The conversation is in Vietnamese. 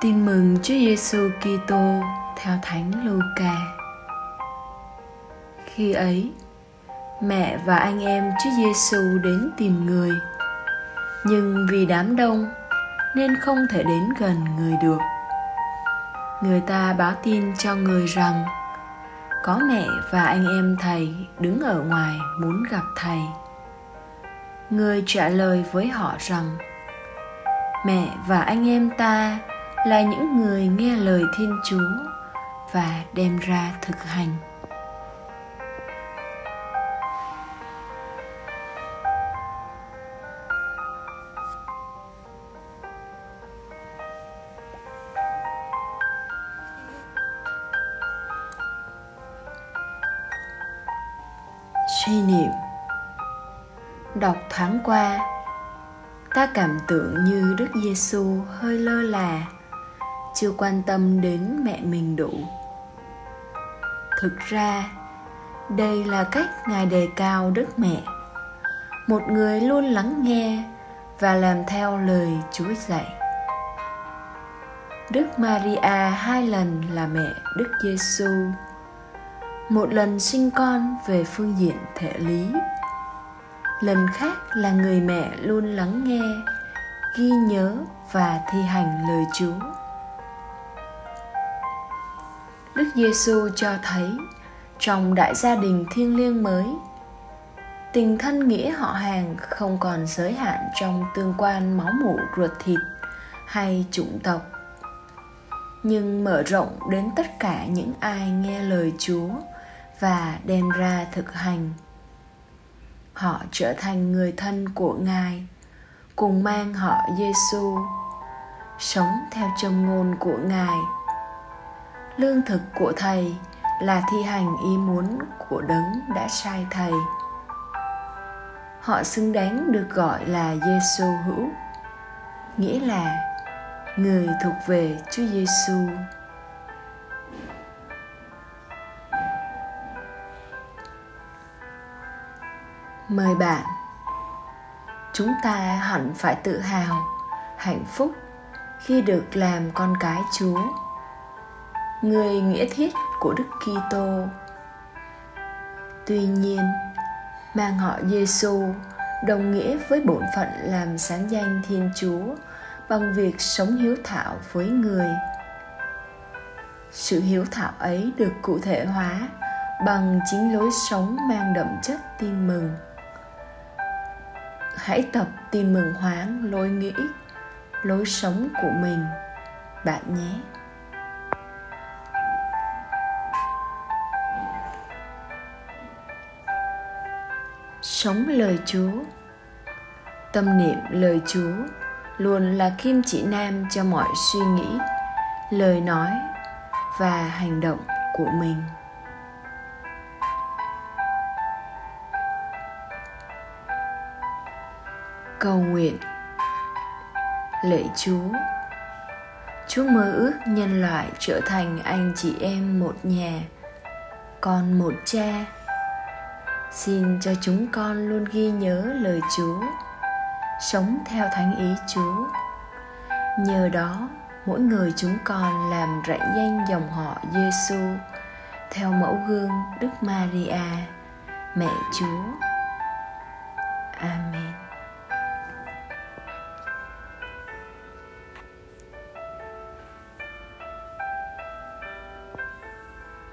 Tin mừng Chúa Giêsu Kitô theo Thánh Luca. Khi ấy, mẹ và anh em Chúa Giêsu đến tìm người, nhưng vì đám đông nên không thể đến gần người được. Người ta báo tin cho người rằng có mẹ và anh em thầy đứng ở ngoài muốn gặp thầy. Người trả lời với họ rằng: Mẹ và anh em ta là những người nghe lời thiên chúa và đem ra thực hành. Suy niệm. Đọc thoáng qua, ta cảm tưởng như đức giêsu hơi lơ là chưa quan tâm đến mẹ mình đủ. Thực ra, đây là cách ngài đề cao đức mẹ. Một người luôn lắng nghe và làm theo lời chúa dạy. Đức maria hai lần là mẹ đức giêsu một lần sinh con về phương diện thể lý. Lần khác là người mẹ luôn lắng nghe, ghi nhớ và thi hành lời chúa. Đức Giêsu cho thấy, trong đại gia đình thiêng liêng mới, tình thân nghĩa họ hàng không còn giới hạn trong tương quan máu mủ ruột thịt hay chủng tộc. Nhưng mở rộng đến tất cả những ai nghe lời chúa và đem ra thực hành, họ trở thành người thân của ngài, cùng mang họ giêsu sống theo châm ngôn của ngài lương thực của thầy là thi hành ý muốn của đấng đã sai thầy họ xứng đáng được gọi là Giêsu hữu nghĩa là người thuộc về Chúa Giêsu. Mời bạn Chúng ta hẳn phải tự hào, hạnh phúc khi được làm con cái Chúa người nghĩa thiết của Đức Kitô. Tuy nhiên, mang họ Giêsu đồng nghĩa với bổn phận làm sáng danh Thiên Chúa bằng việc sống hiếu thảo với người. Sự hiếu thảo ấy được cụ thể hóa bằng chính lối sống mang đậm chất tin mừng. Hãy tập tin mừng hoáng lối nghĩ, lối sống của mình, bạn nhé. Sống lời Chúa. Tâm niệm lời Chúa luôn là kim chỉ nam cho mọi suy nghĩ, lời nói và hành động của mình. Cầu nguyện Lạy Chúa Chúa mơ ước nhân loại trở thành anh chị em một nhà, con một cha xin cho chúng con luôn ghi nhớ lời chúa. Sống theo thánh ý chúa. Nhờ đó, mỗi người chúng con làm rạy danh dòng họ giêsu theo mẫu gương đức maria, mẹ chúa. Amen.